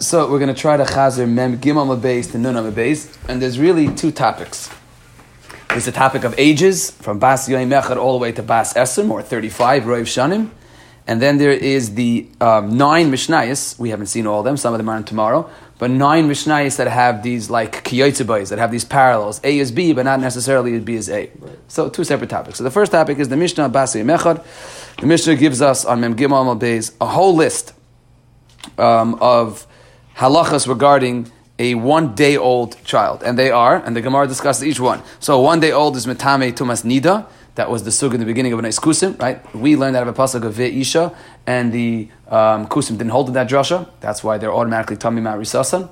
So we're going to try to chazer mem gimel base to nun base, and there's really two topics. There's the topic of ages from bas yoim echad all the way to bas esim or 35 roiv shanim, and then there is the um, nine mishnayos. We haven't seen all of them. Some of them are on tomorrow, but nine mishnayos that have these like kiyotzebais that have these parallels. A is B, but not necessarily B is A. Right. So two separate topics. So the first topic is the Mishnah bas yoim echad. The Mishnah gives us on mem gimel base a whole list um, of halachas regarding a one day old child. And they are, and the Gemara discusses each one. So one day old is metame tumas nida. That was the sug in the beginning of an nice kusim, right? We learned out of a pasuk of ve'isha, and the um, kusim didn't hold in that drasha. That's why they're automatically tummy ma'risasan.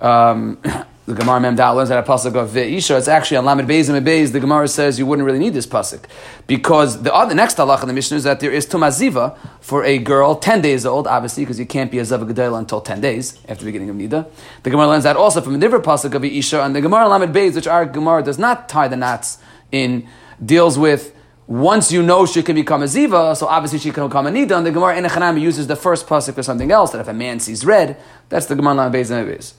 Um, the Gemara Mem learns that a pasuk of Ve'isha. It's actually on Lamed Beis and Beis. The Gemara says you wouldn't really need this pasuk because the other next halach in the Mishnah is that there is tumaziva for a girl ten days old, obviously because you can't be a zav gedayla until ten days after the beginning of nida. The Gemara learns that also from a different pasuk of Ve'isha and the Gemara Lamed Beis, which our Gemara does not tie the knots in, deals with. Once you know she can become a ziva, so obviously she can become a nida. And the Gemara in uses the first pasuk for something else. That if a man sees red, that's the Gemara Lamed Beis and Beis.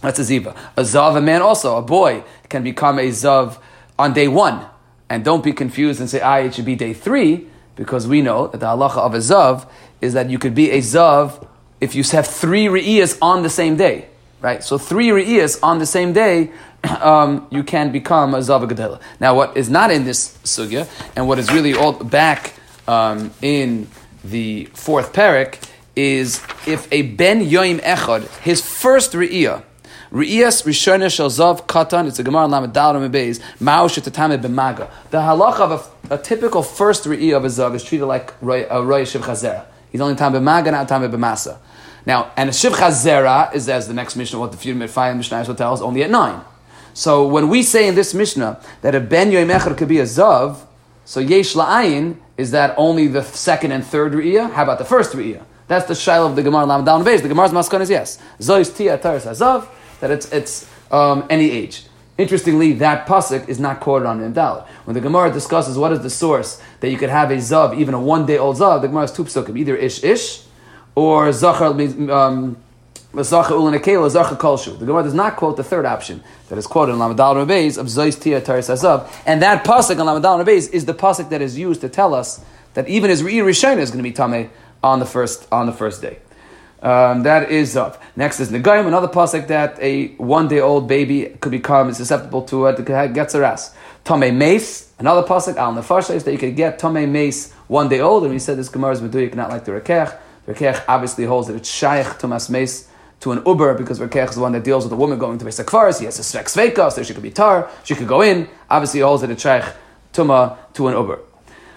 That's a ziva. A zav, a man also, a boy, can become a zav on day one. And don't be confused and say, ah, it should be day three, because we know that the halacha of a zav is that you could be a zav if you have three re'iyas on the same day. Right? So three re'iyas on the same day, um, you can become a zav gadela. Now, what is not in this sugya, and what is really all back um, in the fourth parak, is if a ben yoim echad, his first re'iyah, Re'iyas Rishona Shalzav Katan, it's a Gemara in Lamed Dal Beis, Mao Shetatame B'maga. The halacha of a, a, typical first Re'iyah of a Zav is treated like a uh, Roy Shiv Chazera. He's only time B'maga, not time B'masa. Now, and a Shiv Chazera is, as the next Mishnah, what the few Mitfayim Mishnah will tell us, only at nine. So when we say in this Mishnah that a Ben Yoimecher could be a Zav, so Yesh La'ayin is that only the second and third Re'iyah? How about the first Re'iyah? That's the shail of the Gemara Lamed Dal Beis. The Gemara's maskan is yes. Zois Tia Taras Hazav that it's, it's um, any age. Interestingly, that pasuk is not quoted on Dalit. When the Gemara discusses what is the source that you could have a zav, even a one day old zav, the Gemara has two psukim, either ish ish or zachar um, the Gemara does not quote the third option that is quoted in Lamadal Rabbeis of Zois Tia Taris Azav. And that pasuk in Lamadal Rabbeis is the pasuk that is used to tell us that even his Re'ir Rishayna is going to be Tameh on the first on the first day. Um, that is Zav. Next is Negayim, another pasuk that a one day old baby could become susceptible to it, gets a ras. Tome Mace, another pasuk, Al Nefasha, is that you could get Tome Mace one day old, and we said this Gemara is Meduyik, not like the Rekech. Rekech obviously holds that it's Shaykh Tomas Mace to an Uber because Rekech is the one that deals with a woman going to Beis Akvaris. He has a Svek Sveka, so she could be Tar, she could go in. Obviously, holds that it's Shaykh Tuma to an Uber.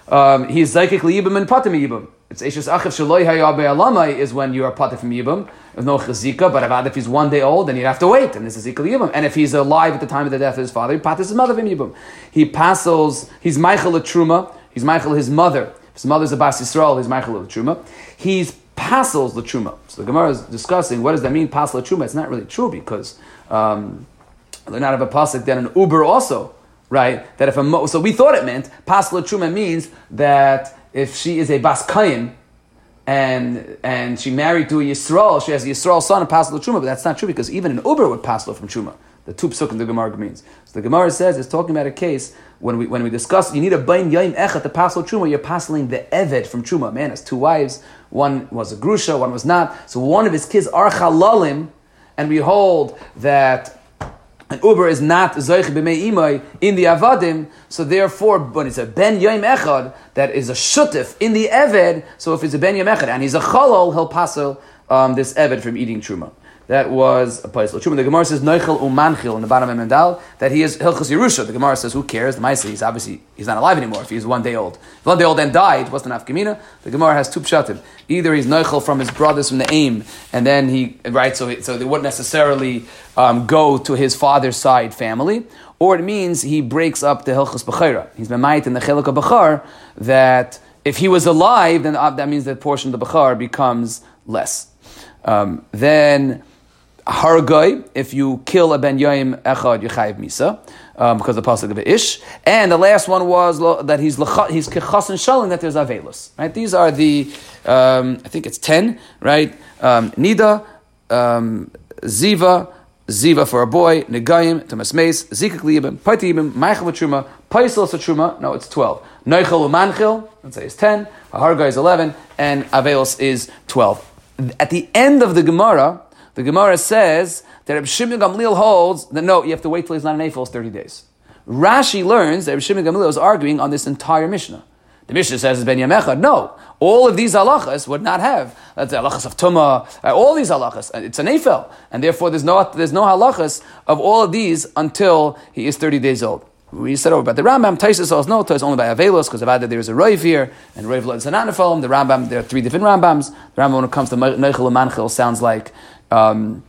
Um, he is Zaykik Liyibim and Patim Yibim. It's Eishes Achiv Shaloi Hayabe Alamai is when you are Patim from. There's no Chazika, but about if he's one day old, then you'd have to wait, and this is Zika Yibim. And if he's alive at the time of the death of his father, he patis his mother from. He passes, he's Michael Truma, he's Michael his mother. If his mother's a Bas Yisrael, he's Michael Truma. He's passels the Truma. So the Gemara is discussing what does that mean, passel Truma. It's not really true because um, they're not of a pasuk then an Uber also right? That if a mo- so we thought it meant pasla truma means that if she is a bas kayin and and she married to a Yisrael, she has a Yisrael son and pasla truma, but that's not true because even an Uber would pasla from truma. The two psukim the Gemara means. So the Gemara says it's talking about a case when we when we discuss you need a bain yaim echat to pasel truma. You're pasling the evet from truma. Man has two wives. One was a grusha, one was not. So one of his kids are chalalim, and we hold that and Uber is not Zoich b'mei imay in the Avadim, so therefore, when it's a Ben Yom Echad that is a Shutif in the Eved, so if it's a Ben Yom Echad and he's a Chalal, he'll pass um, this Eved from eating Truma. That was a place. The Gemara says Noichel Umanchil in the bottom of Mendal that he is Hilchas Yerusha. The Gemara says, who cares? The Maisa, he's obviously he's not alive anymore if he's one day old. If one day old and died, what's the nafkamina? The Gemara has two pshatim. Either he's Noichel from his brothers from the aim, and then he right, so so they wouldn't necessarily um, go to his father's side family, or it means he breaks up the Hilchas Bechira. He's Memait in the Chelik of Bechar that if he was alive, then uh, that means that portion of the Bechar becomes less. Um, then Hargoy, if you kill a ben yoim echad, you chayiv misa, um, because the pasuk of ish. And the last one was that he's he's kechas and shalim that there's avelus. Right? These are the um, I think it's ten. Right? Um, nida, um, Ziva, Ziva for a boy, Negayim, Tumas Meis, Zikak Liyibim, Paitibim, Meichel Truma, Paisel Truma, no, it's 12. Noichel Umanchil, let's say it's 10, Harga is 11, and Avelos is 12. At the end of the Gemara, the Gemara says that Reb Shimon Gamliel holds that no, you have to wait till he's not an Eiffel 30 days. Rashi learns that Reb Shimon Gamliel is arguing on this entire Mishnah. The Mishnah says it's Ben Yamecha. No, all of these halachas would not have. That's the halachas of Tumah. Uh, all these halachas. It's an Eiffel. And therefore there's no, there's no halachas of all of these until he is 30 days old. We said over about the Rambam. Taisus says no, it's only by Avelos because of that there is a Rav here and Rav is an Anaphalim. The Rambam, there are three different Rambams. The Rambam, when it comes to Neichel and Manchil, sounds like um,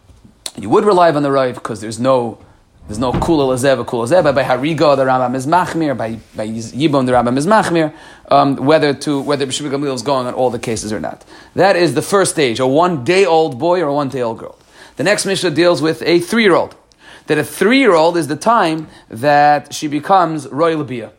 you would rely on the Rav because there's no there's no kula lezev, kula zev. By hariga, the Rambam is machmir. By by yibon, the Rambam is machmir. Um, whether to whether Bishop Gamliel is going on all the cases or not. That is the first stage: a one day old boy or a one day old girl. The next Mishnah deals with a three year old. That a three year old is the time that she becomes royal labia,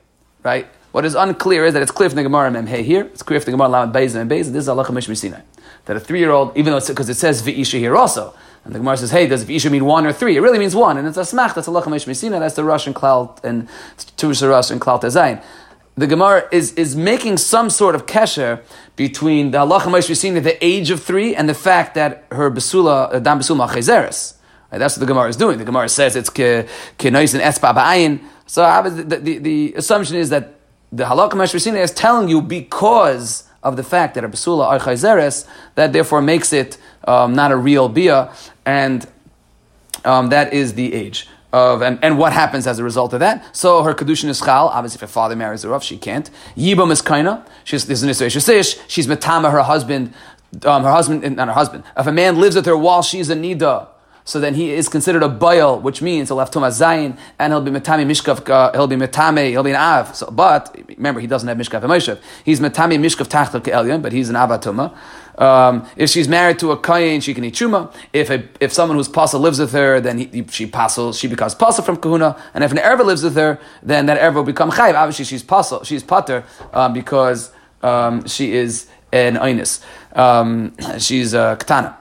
right? What is unclear is that it's clear from the Gemara Mem Hey here. It's clear from the Gemara Lamed Beis and Beis. This is Allah Mishmi That a three year old, even though it's because it says V'isha here also. And the Gemara says, hey, does Isha mean one or three? It really means one. And it's a smach, that's Allah Mesina, that's the Russian clout and Tuvish Russian clout Zayin. The Gemara is, is making some sort of kesher between the Allah Chamesh Mesina, the age of three, and the fact that her Basula, uh, Dam Basula Chezeres. Right, that's what the Gemara is doing. The Gemara says it's Kenais and Espa Ba'ayin. So the, the, the, assumption is that the Halakha Meshvasina is telling you because of the fact that a Basula Chayzeres, that therefore makes it um, not a real Bia, and um, that is the age. Of, and, and what happens as a result of that? So her kedushin is chal. Obviously, if her father marries her off, she can't. Yibam is kaina. She's this is an She's metama her husband. Um, her husband, not her husband. If a man lives with her while she's a nida, so then he is considered a bayal, which means he'll have tuma zayin, and he'll be metame mishkav, uh, he'll be metame, he'll be an av. So, but remember, he doesn't have mishkav and He's metame mishkav tachtav ke'elyon, but he's an avatuma. Um, if she's married to a kayin, she can eat chuma. If a, if someone who's pasa lives with her, then he, she passes, she becomes pasa from kahuna. And if an erva lives with her, then that erva will become chayv. Obviously, she's pasa, she's pater um, because um, she is an einis. Um, she's a katana.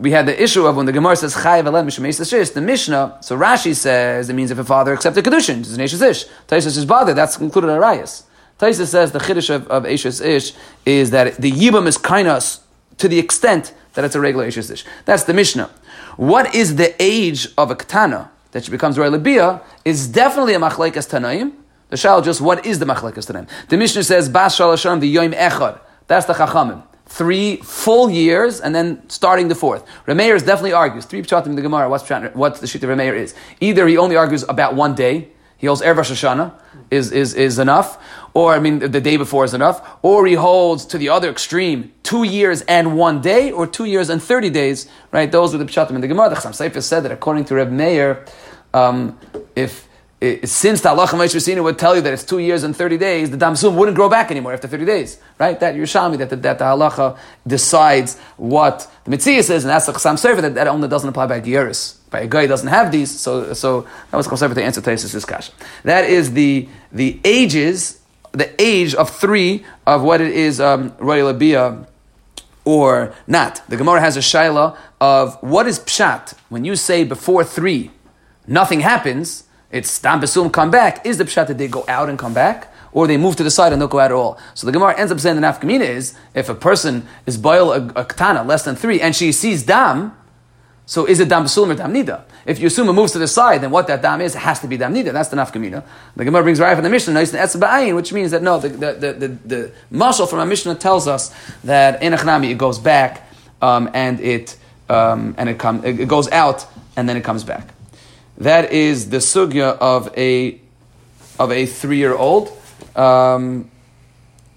We had the issue of when the Gemara says Chayiv Elem Mishmeis the Mishnah. So Rashi says it means if a father accepted kedushin, it's an Ish. Taisus is bothered. That's included in Arias. Taisa says the chiddush of, of Ashes Ish is that the Yibam is kainas to the extent that it's a regular Ashes Ish. That's the Mishnah. What is the age of a Ketana that she becomes Roy Labia is definitely a Machlaikas Tanaim. The Shal just, what is the Machlaikas Tanaim? The Mishnah says, Bas Shalasham, the Yom Echad. That's the Chachamim. Three full years and then starting the fourth. Remeir definitely argues. Three pshatim in the Gemara. What's, what the sheet of Remeir is? Either he only argues about one day, he holds Erev Shoshana is, is, is enough, or I mean the day before is enough, or he holds to the other extreme, two years and one day, or two years and 30 days, right? Those were the Pshatim in the Gemara. The Chassam said that according to Reb Meir, um, if since the Allah Moshe would tell you that it's two years and 30 days, the Damsum wouldn't grow back anymore after 30 days, right? That Yerushalmi, that the, that the halacha decides what the Mitzvah says, and that's the Chassam Sofer, that, that only doesn't apply by Gieris. By a guy doesn't have these, so, so that was Chassam Sofer to answer Taisus' discussion. That is the, the ages, the age of three of what it is, um, Royal Abiyah, or not. The Gemara has a shaila of what is pshat when you say before three, nothing happens it's stam besum come back. Is the pshat that they go out and come back? Or they move to the side and don't go out at all. So the Gemara ends up saying the nafkamina is if a person is boil a, a katana less than three and she sees dam, so is it dam besulim or dam nida? If you assume it moves to the side, then what that dam is, it has to be dam nida. That's the nafkamina. The Gemara brings right from the Mishnah, which means that no, the the the, the, the mashal from our Mishnah tells us that in Achnami it goes back um, and it um, and it comes it goes out and then it comes back. That is the sugya of a of a three year old. Um,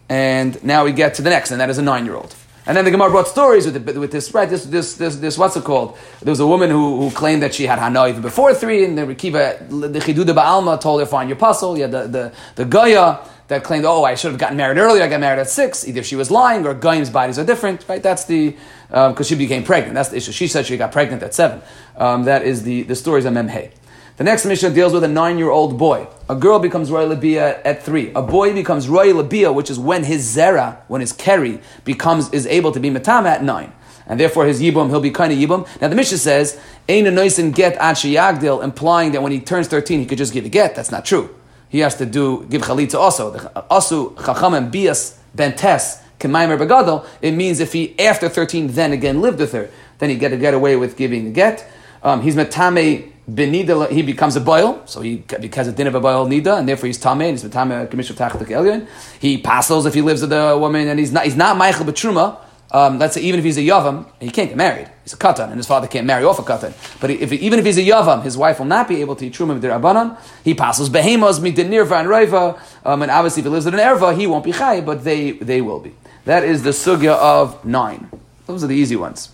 and now we get to the next, and that is a nine year old. And then the Gemara brought stories with, the, with this, right? This, this, this, this, what's it called? There was a woman who, who claimed that she had Hana even before three, and the Rekiva, the Chiduda Ba'alma told her, find your puzzle. You had the, the, the Goya that claimed, oh, I should have gotten married earlier, I got married at six. Either she was lying or Goyim's bodies are different, right? That's the, because um, she became pregnant. That's the issue. She said she got pregnant at seven. Um, that is the, the stories of Memhe. The next Mishnah deals with a nine-year-old boy. A girl becomes Roy Labia at three. A boy becomes Roy Labia, which is when his Zera, when his Keri, becomes, is able to be Matama at nine. and therefore his yibum he'll be kind of yibum. Now the Mishnah says ein a get yagdil, implying that when he turns thirteen he could just give a get. That's not true. He has to do give chalitza also. Also, chacham and bias bentes kemaimer begadol. It means if he after thirteen then again lived with her, then he get to get away with giving a get. Um, he's metame benida, he becomes a boil, so he because of din of a boil nida, and therefore he's tame, and he's metame commission of elyon. He passes if he lives with a woman, and he's not he's not Michael betruma. Um, let's say even if he's a yavam, he can't get married. He's a katan, and his father can't marry off a katan. But if, even if he's a yavam, his wife will not be able to eat truma rabbanon. He passes behemos midinirva and raiva, um, and obviously if he lives in an erva, he won't be chay, but they they will be. That is the sugya of nine. Those are the easy ones.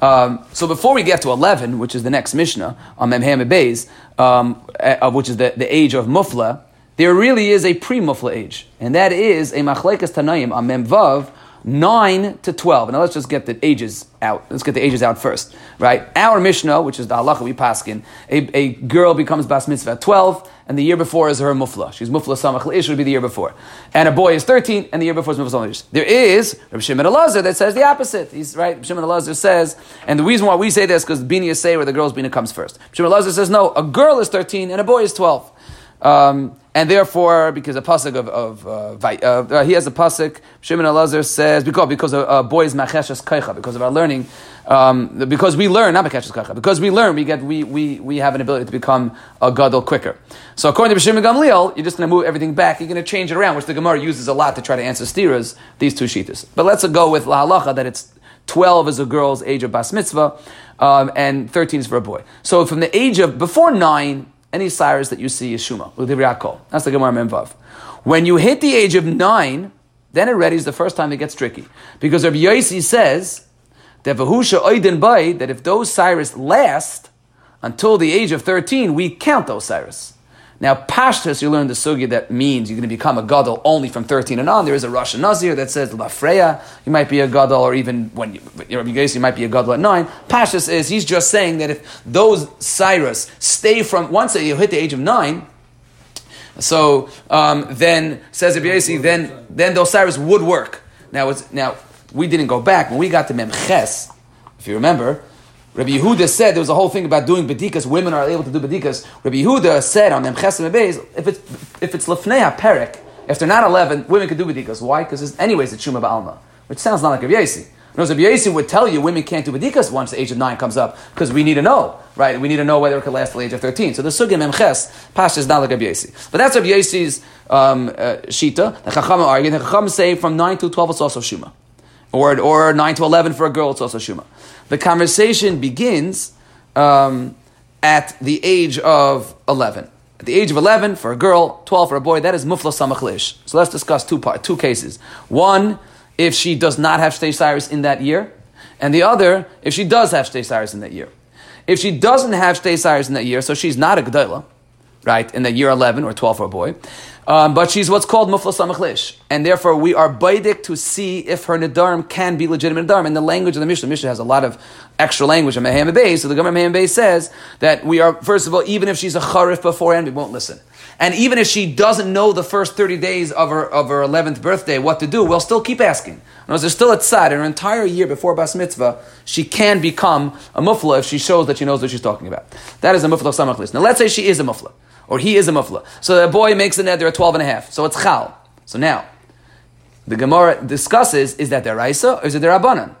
Um, so before we get to 11, which is the next Mishnah on Memhem Beis, um, uh, which is the, the age of Mufla, there really is a pre-Mufla age. And that is a Machlekas Tanayim on Memvav, 9 to 12. Now let's just get the ages out. Let's get the ages out first, right? Our Mishnah, which is the halacha we paskin, a, a girl becomes bas mitzvah at 12, and the year before is her mufla. She's mufla samach ish would be the year before. And a boy is 13, and the year before is mufla samach. There is Rabbi Shimon Elazar that says the opposite. He's right. Shimon Elazar says, and the reason why we say this because bini is say where the girl's bina comes first. Shimon Elazar says no, a girl is 13 and a boy is 12. Um, and therefore, because a pasuk of, of uh, uh, he has a pasuk, Shimon Elazar says because because a, a boy is macheshes kaicha because of our learning, um, because we learn not macheshes kaicha because we learn we get we, we, we have an ability to become a gadol quicker. So according to Shimon Gamliel, you're just going to move everything back. You're going to change it around, which the Gemara uses a lot to try to answer stiras. These two shitas, but let's go with la halacha that it's 12 is a girl's age of bas mitzvah, um, and 13 is for a boy. So from the age of before nine any Cyrus that you see is Shuma. That's the Gemara Memvav. When you hit the age of nine, then already is the first time it gets tricky. Because Rabbi Yossi says that that if those Cyrus last until the age of 13, we count those Cyrus. Now, Pashtas, you learn the sugya that means you're going to become a gadol only from 13 and on. There is a Russian Nazir that says Lafreya, you might be a gadol, or even when you, you, know, you might be a gadol at 9. Pashtas is, he's just saying that if those Cyrus stay from, once you hit the age of 9, so um, then, says Rabbi then, then those Cyrus would work. Now, it's, now, we didn't go back. When we got to Memches, if you remember, Rabbi Yehuda said there was a whole thing about doing bedikas. Women are able to do bedikas. Rabbi Yehuda said on Beis, if it's if it's lefnei perek, if they're not eleven, women can do bedikas. Why? Because anyways it's shuma ba'alma, which sounds not like Rabbi Yasi. Knows Rabbi Yasi would tell you women can't do bedikas once the age of nine comes up because we need to know, right? We need to know whether it could last till the age of thirteen. So the sugim memches pasha is not like Rabbi Yasi, but that's Rabbi Yasi's um, uh, shita. The Chacham argue. The Chacham say from nine to twelve it's also shuma, or or nine to eleven for a girl it's also shuma. The conversation begins um, at the age of 11. At the age of 11 for a girl, 12 for a boy, that is mufla samachlish. So let's discuss two, part, two cases. One, if she does not have Shtei Cyrus in that year, and the other, if she does have Shtei Cyrus in that year. If she doesn't have Shtei Cyrus in that year, so she's not a G'dayla, right, in the year 11 or 12 for a boy, um, but she's what's called mufla samachlish, and therefore we are baidik to see if her nedarim can be legitimate nedarim. And the language of the Mishnah, Mishnah has a lot of extra language in Mehem Beis. So the Gemara Mehem Beis says that we are first of all, even if she's a charif beforehand, we won't listen. And even if she doesn't know the first 30 days of her, of her 11th birthday what to do, we'll still keep asking. Because there's still a tzad, in her entire year before Bas Mitzvah, she can become a mufla if she shows that she knows what she's talking about. That is a mufla samachlis. Now let's say she is a mufla or he is a mufla. So the boy makes a neder at 12 and a half. So it's chal. So now, the Gemara discusses, is that deraisa or is it derabanan?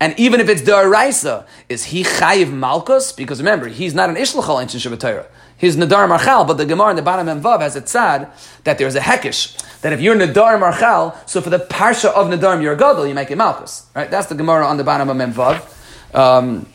And even if it's deraisa, is he chayiv malchus? Because remember, he's not an ishlachal in Shabbatayra. He's nadar marchal, but the Gemara in the bottom and vav has a tzad that there's a hekish. That if you're nadar marchal, so for the parsha of nadar you're a gadol, you make it malchus. Right? That's the Gemara on the bottom of memvav. Um,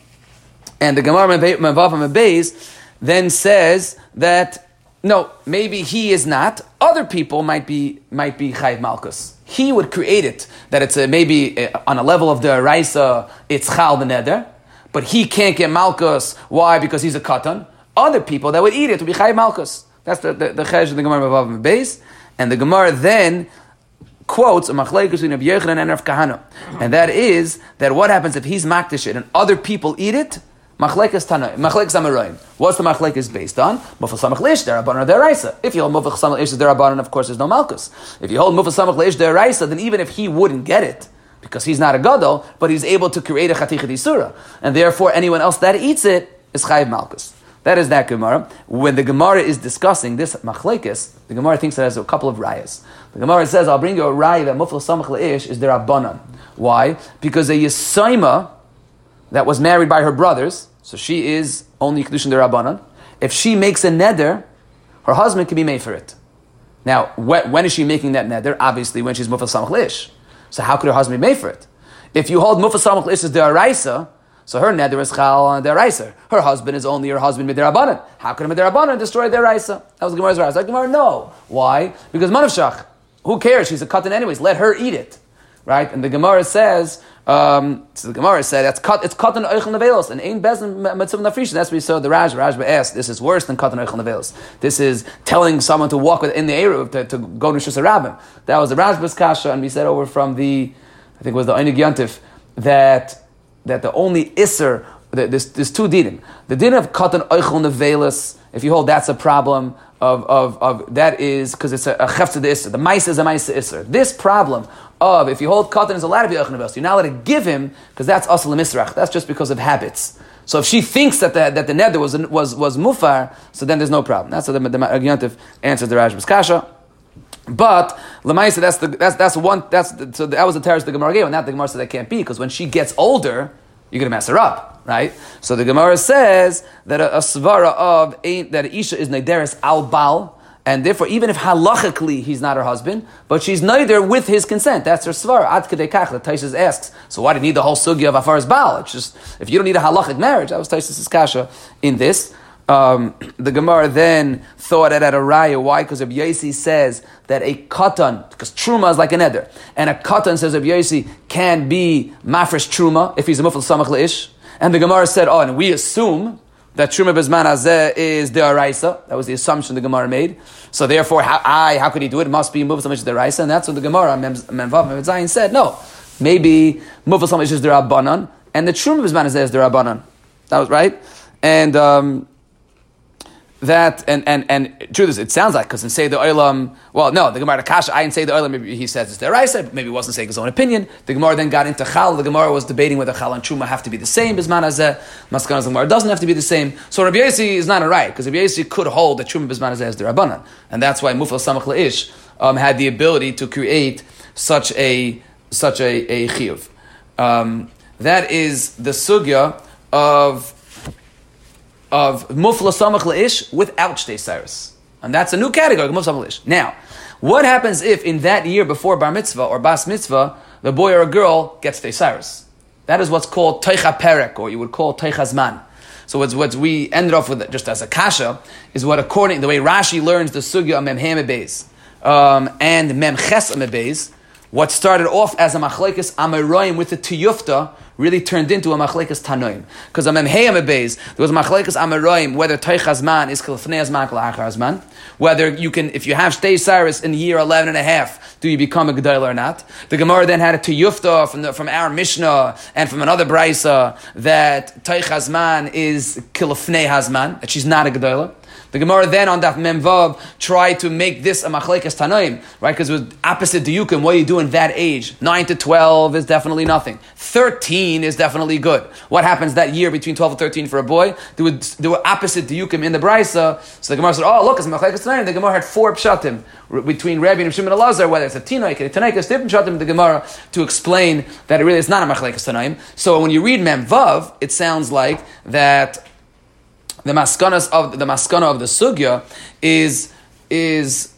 and the Gemara memvav and beis then says that no, maybe he is not. Other people might be might be Chayiv Malkus. He would create it that it's a, maybe a, uh, on a level of the Raisa, it's Chal the Neder, but he can't get Malkus. Why? Because he's a Katan. Other people that would eat it would be Chayiv Malkus. That's the the, the Chesh of the Gemara Bavav base, and the Gemara then quotes a machlekes between Rabbi Yochanan and Rav Kahana, and that is that what happens if he's makdish it and other people eat it? Machlekes Tana, Machlekes Amarayim. What's the Machlekes based on? Mufal Samach Leish Derabanan Deraisa. If you hold Mufal Samach Leish Derabanan, of course, there's no Malkus. If you hold Mufal Samach Leish then even if he wouldn't get it, because he's not a gadol, but he's able to create a chatichet isura, and therefore anyone else that eats it is chayiv malchus. That is that Gemara. When the Gemara is discussing this machlekes, the Gemara thinks it has a couple of rayas. The Gemara says, "I'll bring you a raya that mufla samach leish is their abanan." Why? Because a yisaima that was married by her brothers, so she is only kedushin derabanan. If she makes a neder, her husband can be made for it. Now, when is she making that neder? Obviously, when she's samach. So how could her husband be made for it? If you hold mufal samach as deraisa, so her neder is chal on deraisa. Her husband is only her husband midirabanan. How could a midirabanan destroy deraisa? That was Gemara's Gemara, no. Why? Because manavshach. Who cares? She's a cotton anyways. Let her eat it, right? And the Gemara says um, so the Gemara said that's cut. It's cut on oichel nevelos and ain't bezin mitzvah nafrish. That's what we saw. The Raj Rashba asked, "This is worse than cut on oichel nevelos. This is telling someone to walk in the eruv to, to go to shusarabim." That was the Rashba's kasha, and we said over from the, I think it was the Einig Yantif that that the only iser there's, two dinim. The din of katan oichel nevelos. If you hold that's a problem of, of, of that is because it's a, a chefza the iser. The mice is a mice iser. This problem of if you hold katan is allowed to be you're not allowed to give him because that's asal misrach. That's just because of habits. So if she thinks that the, that the nether was, was, was mufar, so then there's no problem. That's what the, the, answers the Rajb's kasha. But Lamaisa, that's the that's that's one that's so that was the terrorist the Gemara gave, and that the Gemara said that can't be because when she gets older, you're gonna mess her up, right? So the Gemara says that a, a svara of ain't that Isha is nederis al bal, and therefore, even if halachically he's not her husband, but she's neither with his consent, that's her svar. Ad kedekach, that Taisus asks, so why do you need the whole sugya of afar's baal? It's just, if you don't need a halachic marriage, that was Taisus' kasha in this. Um, the Gemara then thought at a raya. Why? Because Rabbi Yossi says that a katan, because truma is like an eder, and a katan says Rabbi Yossi can be mafresh truma if he's a mufal samach leish. And the Gemara said, oh, and we assume that Truma Bezman Azeh is the Araisa. That was the assumption the Gemara made. So therefore, how, I, how could he do it? It must be Mufas Amish the Araisa. And that's what the Gemara, Memvav Memzayin said. No. Maybe Mufas Amish is the Rabbanan, and the Truma Bezman Azeh is the Rabbanan. That was right. And um, that and and and truth is, it sounds like because in say the oilam, well, no, the Gemara Kasha, I didn't say the oilam. Maybe he says it's the Raisa, maybe he wasn't saying his own opinion. The Gemara then got into Chal. The Gemara was debating whether Chal and Truma have to be the same. Bisman Azeh, Maskanas Gemara doesn't have to be the same. So Rabbi Yossi is not a right because Rabbi Yossi could hold that Truma Bisman Azeh is the Rabbanan, and that's why Mufal Samach Leish um, had the ability to create such a such a a chiyuv. Um, that is the sugya of of mufla samach leish without shtei cyrus. And that's a new category, mufla samach leish. Now, what happens if in that year before bar mitzvah or bas mitzvah, the boy or a girl gets shtei cyrus? That is what's called teicha perek, or you would call teicha zman. So what's, what we ended off with, just as a kasha, is what according, the way Rashi learns the sugya of mem beis um, and mem ches beis, what started off as a machlekes amaroim with the tiyufta really turned into a machlekes tanoim. Because a memheyam beis, there was a machlekes amaroim whether teichazman is kilfnei azman Whether you can, if you have stay cyrus in year 11 and a half, do you become a gedol or not? The Gemara then had a tiyufta from, from our Mishnah and from another brisa that teichazman is kilfnei hazman, that she's not a gedolah. The Gemara then on that Memvav tried to make this a machlekes Tanaim, right? Because it was opposite diyukim. What do you do in that age? Nine to twelve is definitely nothing. Thirteen is definitely good. What happens that year between twelve and thirteen for a boy? There were, there were opposite diyukim in the brisa. So the Gemara said, "Oh, look, it's a machlekes tanoim." The Gemara had four pshatim between Rabbi and Shimon Elazar, whether it's a tinoik and a tanaik, it's different pshatim the Gemara to explain that it really is not a machlekes Tanaim. So when you read Memvav, it sounds like that the maskanas of the maskana of the sugya is is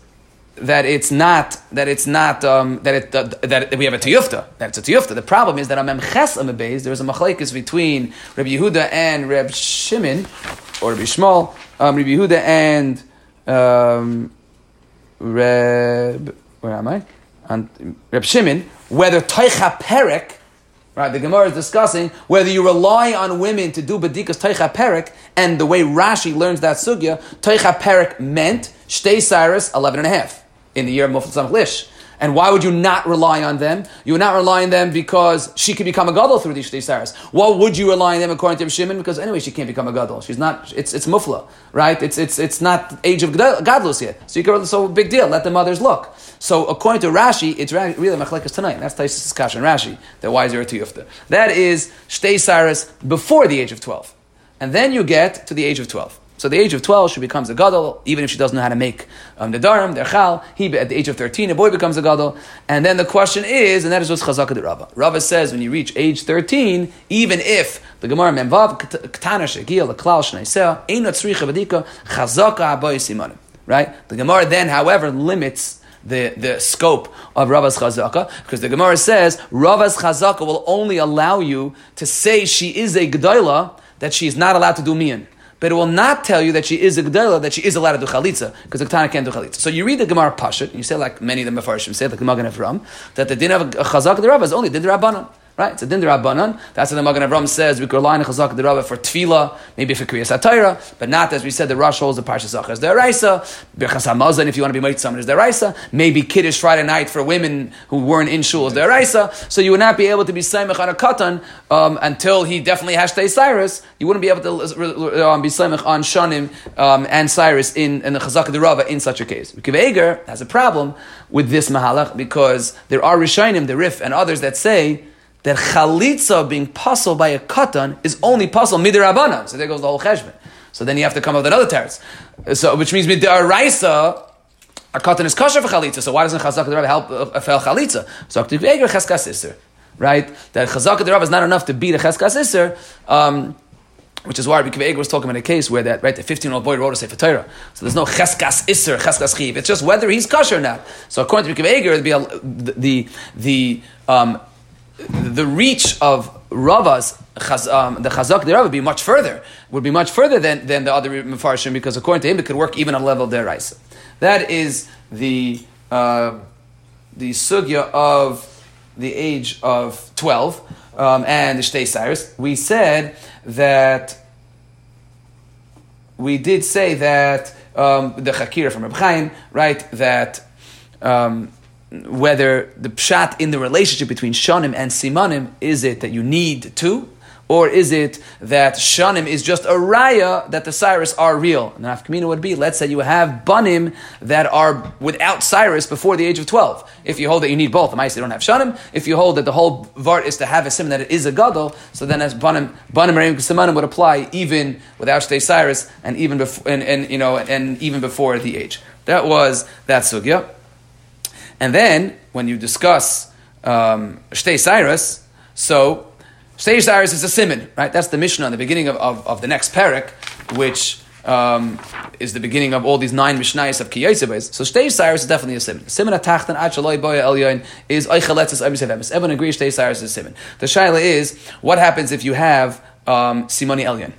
that it's not that it's not um, that it uh, that we have a tiyufta that it's a tiyufta. The problem is that a memches beis there's a machlekes between Rabbi Yehuda and Reb Shimon or Rabbi Shmuel, um, Rabbi Yehuda and um, Reb where am I? And Reb Shimon whether toicha perek Right, the Gemara is discussing whether you rely on women to do badikas teicha perik, and the way Rashi learns that sugya, teicha perik meant shtei cyrus eleven and a half in the year of Mufal Lish. And why would you not rely on them? You would not rely on them because she could become a gadol through these saras. What would you rely on them according to Shimon? Because anyway, she can't become a gadol. She's not. It's it's mufla, right? It's it's it's not age of gadlus yet. So you can so big deal. Let the mothers look. So according to Rashi, it's really machlekas tonight. That's Taisus discussion. Rashi. That why is there a tiyufta? That is shtei saras before the age of twelve, and then you get to the age of twelve. So the age of 12, she becomes a gadol, even if she doesn't know how to make um, the darim, the chal. He, at the age of 13, a boy becomes a gadol. And then the question is, and that is what's chazaka de Rava. Rava says when you reach age 13, even if the Gemara memvav, ktana shegil, the klal shneiseh, einot tzricha vadika, chazaka aboy simanim. Right? The Gemara then, however, limits the, the scope of Rava's Chazaka, because the Gemara says Rava's Chazaka will only allow you to say she is a G'dayla that she is not allowed to do mian but it will not tell you that she is a Gdela, that she is allowed to do Chalitza, because the Ketana can't do Chalitza. So you read the Gemara Pashat, and you say like many of the Mefarshim say, like the Magen Avram, that the din of a Chazak the Rav is only din Rabbanon. Right? It's a din Rabbanan. That's what the Magen Avram says. We could rely on Chazak the Rabba for tefillah, maybe for Kriyas Atayra, but not as we said. The Rosh holds the Parsha Zachar the Araisa. Birchas Hamazon, if you want to be Moit someone, is the Araisa. Maybe Kiddush Friday night for women who weren't in shul is the Araisa. So you would not be able to be Saimach on a katan um, until he definitely has to Cyrus. You wouldn't be able to um, be Saimach on Shanim um, and Cyrus in, in the Chazak the Rabba in such a case. Kiv has a problem with this mahalach because there are Rishonim, the Rif, and others that say that chalitza being puzzled by a katan is only puzzled midirabanan. So there goes the whole cheshbon. So then you have to come up with another teretz. So which means midiraisa. A katan is kosher for chalitza, so why doesn't chazak the help a fel chalitza? So cheskas iser, right? That chazak the is not enough to beat a cheskas iser. Um, which is why Rabbi was talking about a case where that right the fifteen year old boy wrote a sefer Torah, so there's no cheskas iser cheskas chiv. It's just whether he's kosher or not. So according to Rabbi it'd be a, the the, the um, the reach of Rava's um, the chazak thereof would be much further, would be much further than, than the other Mefarshim, because according to him, it could work even on level deraisa. That is the uh, the sugya of the age of twelve um, and the Shtei Cyrus. We said that we did say that um, the Chakira from Reb Chaim, right? That um, whether the pshat in the relationship between shanim and simanim is it that you need two, or is it that shanim is just a raya that the cyrus are real? And the nafkamina would be, let's say you have banim that are without cyrus before the age of 12. If you hold that you need both, the mice don't have shanim. If you hold that the whole vart is to have a sim that it is a gadol, so then as banim, banim and simanim would apply even without shtei cyrus and even before, and, and, you know, and even before the age. That was that sugya. And then when you discuss um, Shtei Cyrus, so Shtei Cyrus is a simon, right? That's the Mishnah the beginning of, of, of the next parak, which um, is the beginning of all these nine Mishnayos of Kiyotzebes. So Shtei Cyrus is definitely a simon. Simon atachtan achaloi boya elyon is oichaletzes oimisevemis. Everyone agrees Shtei Cyrus is a simon. The shaila is, what happens if you have um, simoni elyon?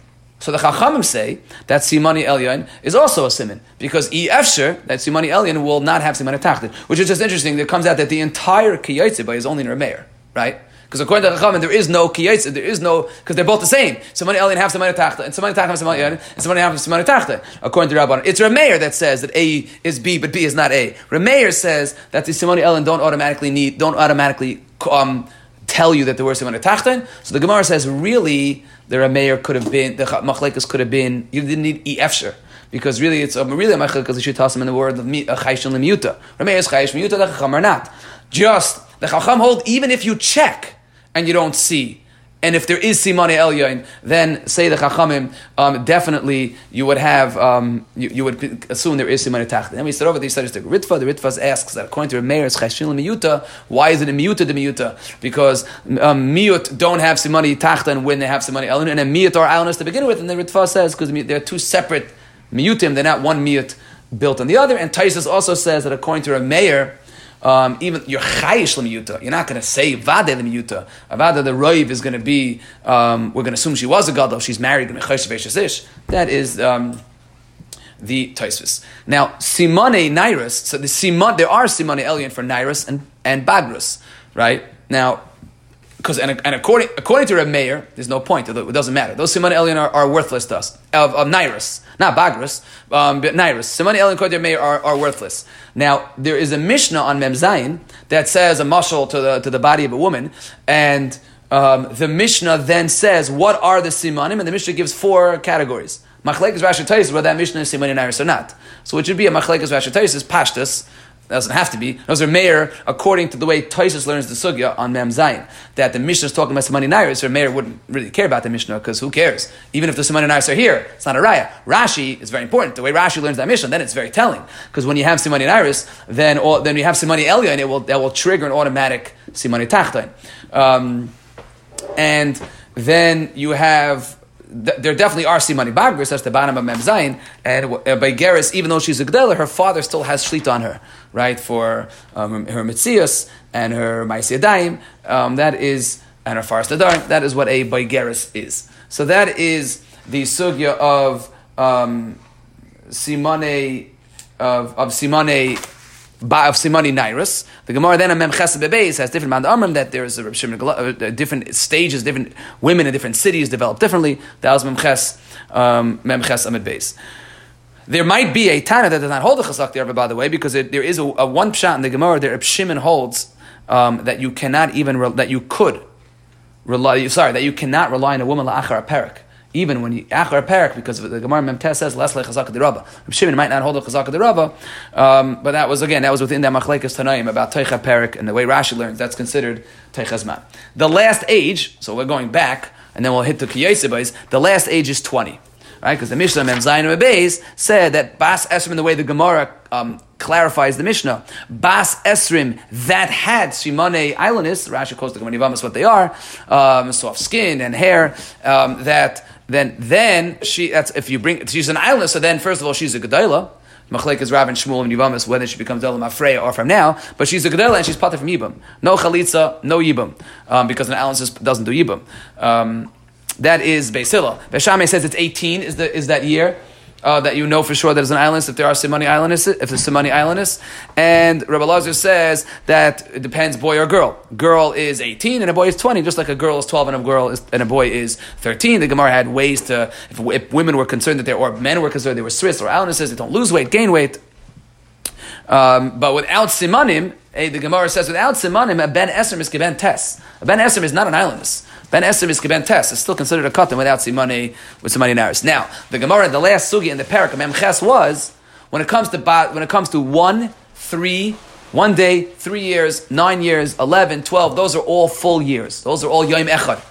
So the Chachamim say that Simani Elyon is also a simon because E Efsher, that Simani Elyon will not have Simani Tachtin, which is just interesting. It comes out that the entire Kiyotzeba is only in Rameir, right? Because according to the Chachamim, there is no Kiyotze, there is no, because they're both the same. Simani Elyon have Simani Tachta, and Simani Tachta have Simani Elyon, and Simani have Simani Tachta, according to Rabban. It's Rameir that says that A is B, but B is not A. Rameir says that the Simani Elyon don't automatically need, don't automatically um, tell you that there were Simani Tachta. So the Gemara says, really, the Rameir could have been, the Machlekas could have been, you didn't need E Efsher. Because really, it's a really a because you should toss them in the word of Chayish and Lemiuta. Rameir is Chayish Miuta, the Chacham are not. Just, the Chacham hold, even if you check and you don't see, and if there is simane elyon, then say the chachamim, um, definitely you would have, um, you, you, would assume there is simane tacht. Then we start over these studies. The Ritva, the Ritva asks that according to Meir's cheshin miyuta, why is it a miyuta de miyuta? Because um, miyut don't have simane tacht, and when they have simane elyon, and a miyut are alnus to begin with, and the Ritva says because they're two separate miyutim, they're not one miyut built on the other. And Taisus also says that according to a mayor, um, even your chayish lemiyuta. You're not going to say vade lemiyuta. Avada the roiv is going to be. Um, we're going to assume she was a gadol. She's married. That is. Um, the Taisvis. Now, Simone Nairis, so the Simon, there are Simone Elian for Nairis and, and Bagrus, right? Now, because and, and, according according to Reb Meir, there's no point. It doesn't matter. Those Simon Elian are, are, worthless to us. Of, of Nairis, not Bagris, um, but Nairis. Simon Elian according to Meir are, are worthless. Now there is a Mishnah on Mem Zayin that says a muscle to the to the body of a woman, and um, the Mishnah then says what are the simanim, and the Mishnah gives four categories. Machlekes Rashi whether that Mishnah is simanim iris or not. So it should be a Machlekes Rashi is pashtus doesn't have to be. Those are mayor according to the way Taisus learns the sugya on Mem Zayin. That the Mishnah is talking about Samani Nairis, or mayor wouldn't really care about the Mishnah because who cares? Even if the Samani Nairis are here, it's not a raya. Rashi is very important. The way Rashi learns that Mishnah, then it's very telling because when you have Simani Nairis, then all, then you have Simani Elia, and it will that will trigger an automatic Simani Tachtain. Um, and then you have there definitely are simani bagris. That's the bottom of Mem. And uh, by Geras, even though she's a gedela, her father still has shlit on her, right? For um, her mitzias and her ma'asiyadayim. Um, that is and her faras That is what a by Geras is. So that is the sugya of um, simane of, of simane of Simani Nairus. The Gemara then on Mem Chesed Bebeis has different Mount Amram that there is a, uh, different stages, different women in different cities develop differently. That was Mem Ches, um, Mem Ches Amid Beis. There might be a Tana that does not hold the Chazak there, by the way, because it, there is a, a, one shot in the Gemara that Shimon holds um, that you cannot even, re- that you could rely, sorry, that you cannot rely on a woman la'achar a perik even when you achar parak, because the Gemara Memtes says less like chazaka derabba. Shimon might not hold a chazaka derabba, um, but that was again that was within that machlekes tanaim about teicha parak and the way Rashi learns that's considered teichazman. The last age, so we're going back, and then we'll hit the kiyesibais. The last age is twenty right? Because the Mishnah Mem Zayin Beis said that Bas Esrim, in the way the Gemara um, clarifies the Mishnah, Bas Esrim that had Shimane Islandis, Rashi calls the Gemara what they are, um, soft skin and hair, um, that then then she that's if you bring she's an island, so then first of all she's a gedayla. Machlek is Rav and Shmuel and Yivamis, whether she becomes Elam Afreya or from now, but she's a Gedela and she's Pater from Yibam. No Chalitza, no Yibam, um, because an island doesn't do Yibam. Um, that is Beisila. Beshame says it's 18 is, the, is that year uh, that you know for sure that there's an islandist if there are Simani islandists, if there's Simani islandists. And Rabbi Lazar says that it depends boy or girl. Girl is 18 and a boy is 20, just like a girl is 12 and a girl is, and a boy is 13. The Gemara had ways to, if, if women were concerned that they or men were concerned they were Swiss or islandists, they don't lose weight, gain weight. Um, but without simanim, eh, the Gemara says without simanim, a ben esrim is given tes. A ben esrim is not an islandist. Ben Esrim is Geben Tes. It's still considered a cotton without Simani, with Simani Naris. Now, the Gemara, the last sugi in the parak of Memches was, when it comes to when it comes to one, three, one day, three years, nine years, 11, 12, those are all full years. Those are all Yom Echad.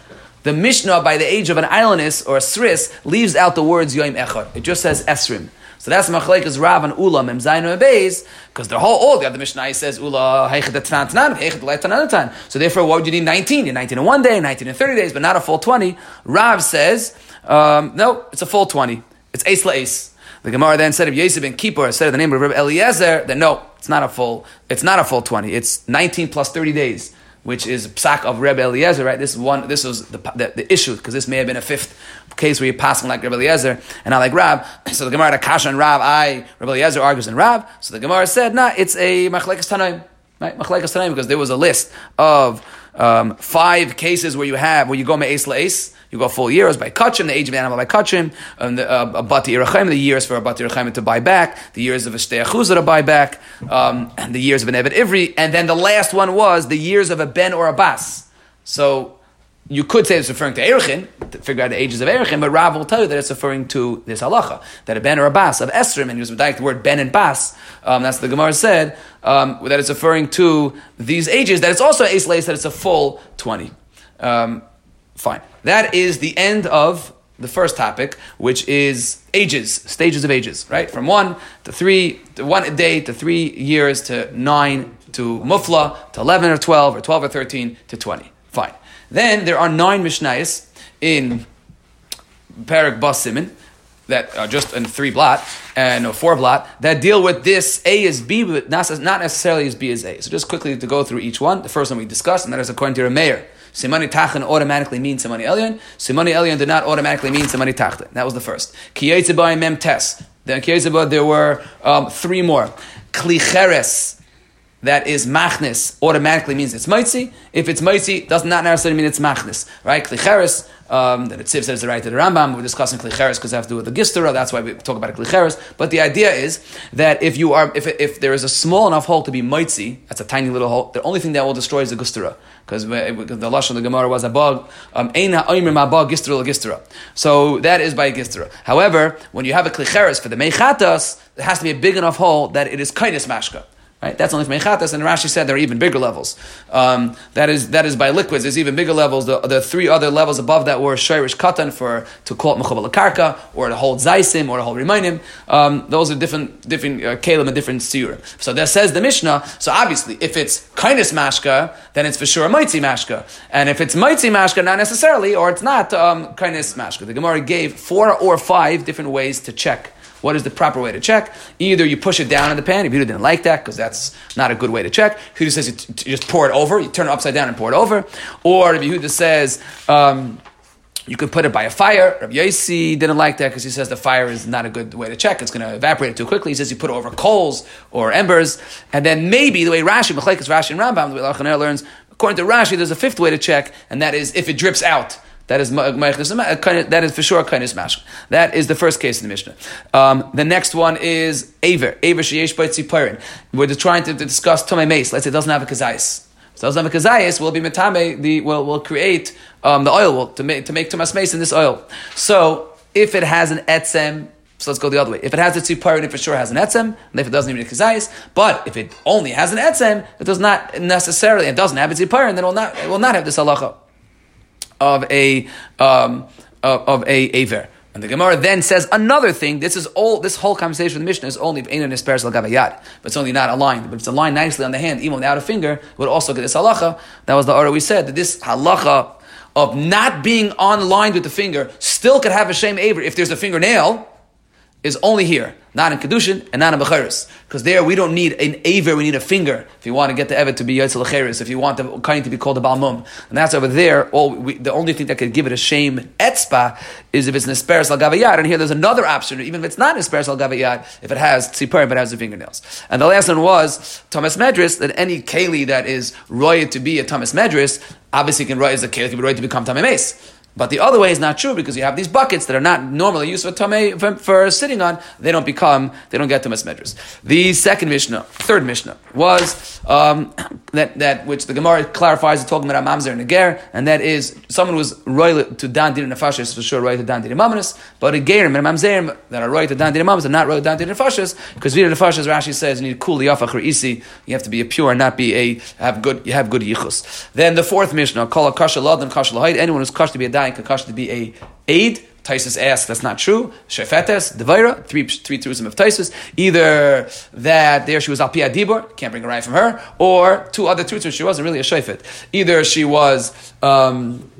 The Mishnah, by the age of an islandess or a sris, leaves out the words Yom Echad. It just says Esrim. So that's Machlekes Rav and Ula Mem Zayin Beis because they're whole old. The other Mishnah says Ula Heichad Tanan Tanan Heichad another time. So therefore, what would you need? Nineteen. You're nineteen in one day, nineteen in thirty days, but not a full twenty. Rav says um, no, it's a full twenty. It's ace la ace. The Gemara then said of Yosef and Kippur, said of the name of Rabbi Eliezer, then no, it's not a full. It's not a full twenty. It's nineteen plus thirty days which is psak of Rebbe Eliezer, right? This one. This was the, the, the issue because this may have been a fifth case where you're passing like Rebbe Eliezer and not like Rab. So the Gemara Kasha and Rab, I Rebbe Eliezer argues in Rab. So the Gemara said, nah, it's a machlekes tanaim, right? Machlekes tanaim because there was a list of um, five cases where you have where you go me'es la'es you go full years by kachim, the age of the animal by kachim, and the uh, bati irachim, the years for a bati irachim to buy back, the years of a shteachuzah to buy back, um, and the years of an evet ivri, and then the last one was the years of a ben or a bas. So you could say it's referring to Erichin, to figure out the ages of Erichin, but Rav will tell you that it's referring to this halacha, that a ben or a bas of Esrim, and he was the word ben and bas, um, that's the Gemara said, um, that it's referring to these ages, that it's also a that it's a full 20. Um, fine. That is the end of the first topic, which is ages, stages of ages, right? From one to three, to one day to three years to nine to mufla to 11 or 12 or 12 or 13 to 20. Fine. Then there are nine Mishnayos in Parak Bas Simon that are just in three blot and four blot that deal with this A is B, but not, necessarily as B is A. So just quickly to go through each one. The first one we discussed, and that is according to Rameir. Simani Tachan automatically means Simani Elyon. Simani Elyon did not automatically mean Simani Tachan. That was the first. Kiyetzabai Mem Tes. Then Kiyetzabai there were um, three more. Klicheres, that is machnis, automatically means it's mitzi. If it's mitzi, does not necessarily mean it's machnis, right? Klicheres, Um, that it says the right to the Rambam. We're discussing klicheres because they have to do with the gistera. That's why we talk about klicheres. But the idea is that if you are, if, if there is a small enough hole to be mitzi, that's a tiny little hole. The only thing that will destroy is the gistera because the lashon of the Gemara was a bug. Um, so that is by gistera. However, when you have a klicheres for the mechatas, there has to be a big enough hole that it is kindness mashka. Right? That's only for mechatas, and Rashi said there are even bigger levels. Um, that is that is by liquids. There's even bigger levels. The, the three other levels above that were shirish katan for to call it mechabal karka, or to hold zaisim, or to hold remainim. Um, those are different different uh, kalim and different siurim. So that says the Mishnah. So obviously, if it's kindness mashka, then it's for sure a mitzi mashka, and if it's mitzi mashka, not necessarily, or it's not um, kindness mashka. The Gemara gave four or five different ways to check what is the proper way to check? Either you push it down in the pan, if you didn't like that, because that's not a good way to check. Yehuda says you, t- you just pour it over, you turn it upside down and pour it over. Or if Yehuda says, um, you could put it by a fire. Rabbi Yossi didn't like that because he says the fire is not a good way to check. It's going to evaporate too quickly. He says you put it over coals or embers. And then maybe the way Rashi, Machlekes Rashi and Rambam, the way Lachaner learns, according to Rashi, there's a fifth way to check, and that is if it drips out. That is that is for sure a kindness mash. That is the first case in the Mishnah. Um, the next one is aver. Aver sheyesh b'tziparin. We're trying to, discuss tomei mace. Let's say it doesn't have a kazayis. So doesn't have a kazayis will be metame. The will will create um, the oil to make to make tomas mace in this oil. So if it has an etzem. So let's go the other way. If it has a tziparin, it for sure has an etzem, and if it doesn't even have kazayis, but if it only has an etzem, it does not necessarily, it doesn't have a tziparin, then it will not, it will not have this halacha of a um, of, a aver. And the Gemara then says another thing. This is all. This whole conversation with the Mishnah is only if Einan Esperes Gavayad, but it's only not aligned. But it's aligned nicely on the hand, even without a finger, would also get this halacha. That was the order we said that this halacha of not being on line with the finger still could have a shame aver if there's a fingernail is only here, not in Kedushin and not in Becharis. Because there we don't need an Aver, we need a finger if you want to get the Evet to be Yotzel Lecheris, if you want the kind to be called a Balmum. And that's over there, all we, the only thing that could give it a shame etzpa is if it's an Esperes al Gavayad. And here there's another option, even if it's not an Esperes al Gavayad, if it has Tzipur, but it has the fingernails. And the last one was Thomas Medris, that any Keli that is royal to be a Thomas Medris, obviously can write as a Keli, can be royal to become Tamim but the other way is not true because you have these buckets that are not normally used for tame for, for, sitting on. They don't become, they don't get to mesmedras. The second Mishnah, third Mishnah, was um, that, that which the Gemara clarifies talking about Mamzer and Ger, and that is someone was royal to Dan Din Nefashis for sure royal to Dan Din but a Gerim and Mamzerim that are royal to Dan Din are not royal to Dan Din Nefashis because Vida Nefashis Rashi says you need cool the yafach isi. You have to be a pure and not be a have good. You have good yichus. Then the fourth Mishnah, call a kasha ladan kasha. Anyone who's kasha to be a dying kakash to be a aid. Taisus asks, that's not true. Shefetes, Devaira, three three tourism of Taisus. Either that there she was Alpia Dibor, can't bring a right from her, or two other tutors, she wasn't really a Shefet. Either she was, um,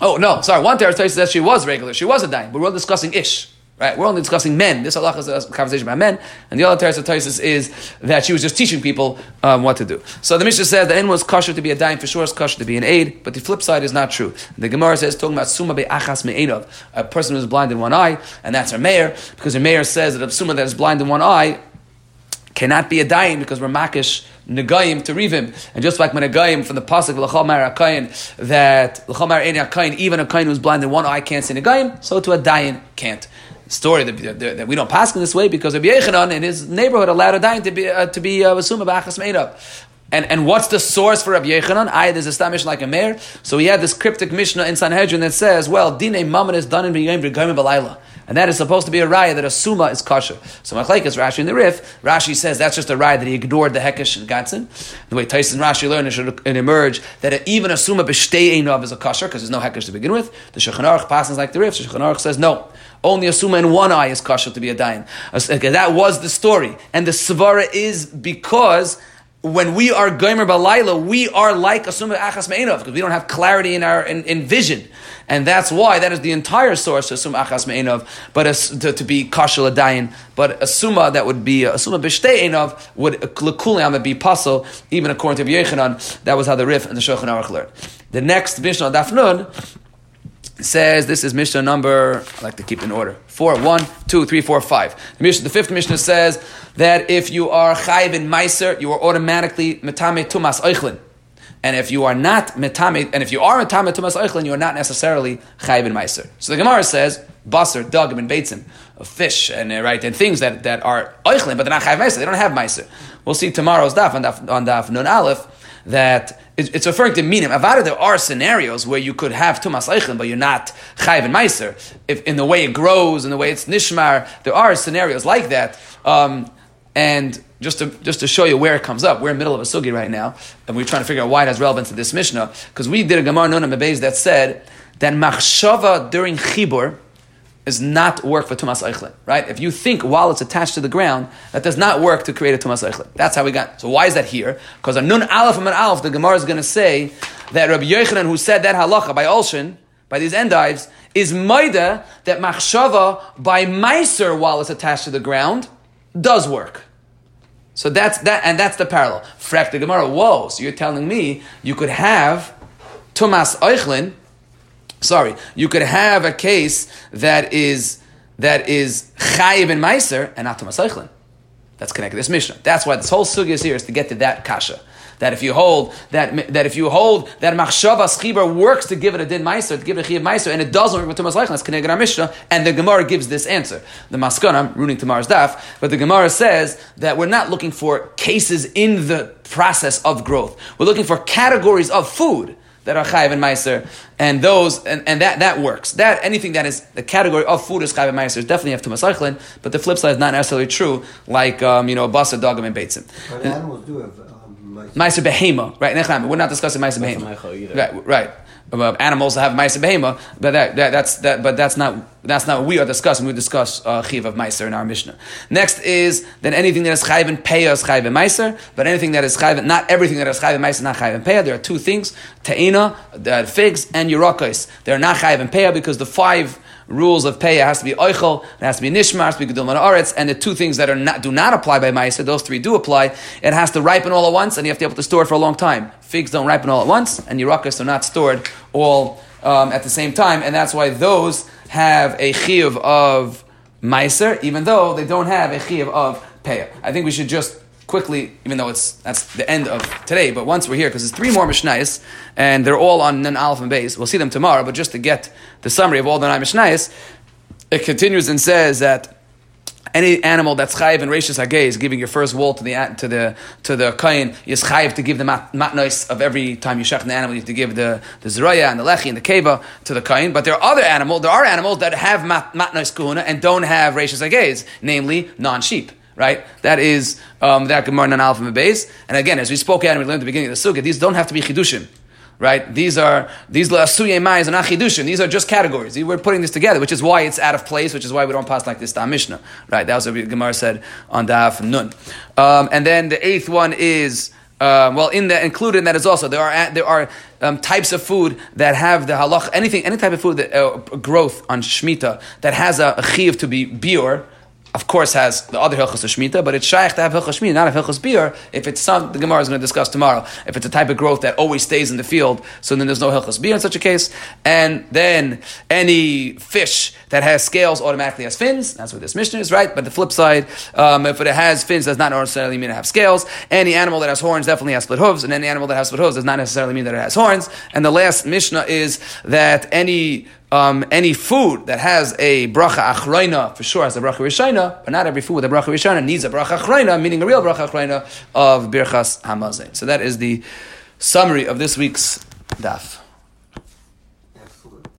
oh no, sorry, one Taisus says she was regular, she was a dying, but we're discussing Ish. Right? We're only discussing men. This halacha is a conversation about men, and the other teres of is that she was just teaching people um, what to do. So the Mishnah says that anyone was kosher to be a dime for sure is kosher to be an aid, but the flip side is not true. The Gemara says talking about suma be'achas me'enov, a person who's blind in one eye, and that's her Meir, because her Meir says that a suma that is blind in one eye cannot be a daim because we're makish negayim to rivim. And just like when negayim from the pasuk l'chamar akayin that l'chamar ein akayin even a kain who's blind in one eye can't say negayim, so to a daim can't story that, that, that we don't pass in this way because Rabbi Yochanan in his neighborhood allowed a dying to be uh, to be uh, b'achas made up. And, and what's the source for Rabbi Yochanan? I there's a stamish like a Meir. So we had this cryptic Mishnah in Sanhedrin that says, well, dine mammon is done in b'yayim b'gayim b'layla. And that is supposed to be a raya that a suma is kosher. So Machlekes Rashi in the Rif, Rashi says that's just a raya that he ignored the Hekesh and Gatsin. The way Tyson Rashi learned, it should emerge that even a suma b'shtei einov is a kosher because there's no Hekesh to begin with. The Shulchan passes like the Rif. The says no. Only a suma in one eye is kosher to be a dayan. Okay, that was the story. And the svara is because when we are Gomer Balayla, we are like a Summa Achas Me'enov, because we don't have clarity in our in, in, vision. And that's why that is the entire source of Summa Achas Me'enov, but a, to, to be Kashal Adayin. But a Summa that would be a Summa B'shtei Enov would Lekuliam be puzzle, even according to Yochanan. That was how the Rif and the Shulchan Aruch learned. The next Mishnah Dafnun says this is Mishnah number, I like to keep in order. Four, one, two, three, four, five. The, Mishnah, the fifth Mishnah says that if you are chayiv in meiser, you are automatically metame tumas oichlin. And if you are not metame, and if you are metame tumas eichlin, you are not necessarily chayiv in meiser. So the Gemara says, basar, dagim, and beitzim, fish, and uh, right, and things that, that are eichlin, but they're not chayiv meiser. They don't have meiser. We'll see tomorrow's daf on daf, on daf nun aleph that it's referring to minim. Avada, there are scenarios where you could have tumas eichlin, but you're not chayiv and meiser. If in the way it grows, in the way it's nishmar, there are scenarios like that. Um, and just to just to show you where it comes up, we're in the middle of a sugi right now, and we're trying to figure out why it has relevance to this mishnah. Because we did a gemara nona mebez that said that machshava during chibur is not work for tumas eichlin, right? If you think while it's attached to the ground, that does not work to create a tumas eichlin. That's how we got. So why is that here? Because on nun aleph and aleph, the gemara is going to say that Rabbi Yochanan, who said that halacha by Olshin, by these endives, is maida that machshava by meiser while it's attached to the ground does work. So that's that, and that's the parallel. Frak the Gemara. Whoa! So you're telling me you could have Tumas Eichlin. Sorry, you could have a case that is that is Chayiv and Meiser and not Tumas Eichlin. That's connected to this mission. That's why this whole sugya is here is to get to that kasha. That if you hold that that if you hold that machshava schiber works to give it a din meiser, to give it a chiyav meiser, and it doesn't work with tumas leichin, that's connected our mishnah, and the Gemara gives this answer. The maskana, I'm ruining tomorrow's daf, but the Gemara says that we're not looking for cases in the process of growth. We're looking for categories of food that are chayiv and meiser, and those and, and that that works. That anything that is the category of food is chayiv and meiser definitely have tumas leichin, but the flip side is not necessarily true. Like um, you know, a basa, dogam, and beitzim. But animals do have. Uh, Ma'aser behema, right? We're not discussing Ma'aser behema. Right, right. Animals have Ma'aser behema, but that, that, that's that, but that's not that's not what we are discussing. We discuss uh, chiv of Meiser in our Mishnah. Next is then anything that is chayiv and peah is chayiv and Meiser, but anything that is chayiv, not everything that is chayiv and Meiser, not chayiv and peah. There are two things: ta'ina, the figs, and yurakos. They're not chayiv and peah because the five rules of pay. It has to be oichel, it has to be nishmar, it has to be aretz, and the two things that are not, do not apply by ma'aser, those three do apply. It has to ripen all at once, and you have to be able to store it for a long time. Figs don't ripen all at once, and yirakas are not stored all um, at the same time, and that's why those have a chiyuv of ma'aser, even though they don't have a chiyuv of pay. I think we should just quickly, even though it's that's the end of today, but once we're here, because there's three more Mishnayos, and they're all on Nun Aleph and Beis. We'll see them tomorrow, but just to get the summary of all the nine Mishnayos, it continues and says that any animal that's chayiv and rachis is giving your first wool to the to the to the kain is chayiv to give the mat, matnois of every time you shech the animal. You have to give the the zroya and the lechi and the keva to the kain. But there are other animals. There are animals that have mat, matnois kuhuna and don't have rachis agez, namely non sheep right? That is um, that Gemara non alpha base. And again, as we spoke at and we learned at the beginning of the sukkah, these don't have to be chidushim. Right? These are these lasuye mayas are not chidushim. These are just categories. We're putting this together, which is why it's out of place, which is why we don't pass like this Daf Mishnah. Right? That was what Gemara said on Daf Nun. Um, and then the eighth one is uh, well, in that included in that is also there are there are um, types of food that have the halach anything any type of food that uh, growth on shmita that has a, a chiv to be bior of course, has the other hilchos of shmita, but it's shaykh to have hilchos shmita, not a hilchos beer. If it's some, the Gemara is going to discuss tomorrow. If it's a type of growth that always stays in the field, so then there's no hilchos beer in such a case. And then any fish that has scales automatically has fins. That's what this mission is, right? But the flip side, um, if it has fins, does not necessarily mean it have scales. Any animal that has horns definitely has split hooves, and any animal that has split hooves does not necessarily mean that it has horns. And the last mishnah is that any um, any food that has a bracha achroina for sure has a bracha rishayna, but not every food with a bracha rishayna needs a bracha achroina, meaning a real bracha achroina of birchas hamazin. So that is the summary of this week's daf.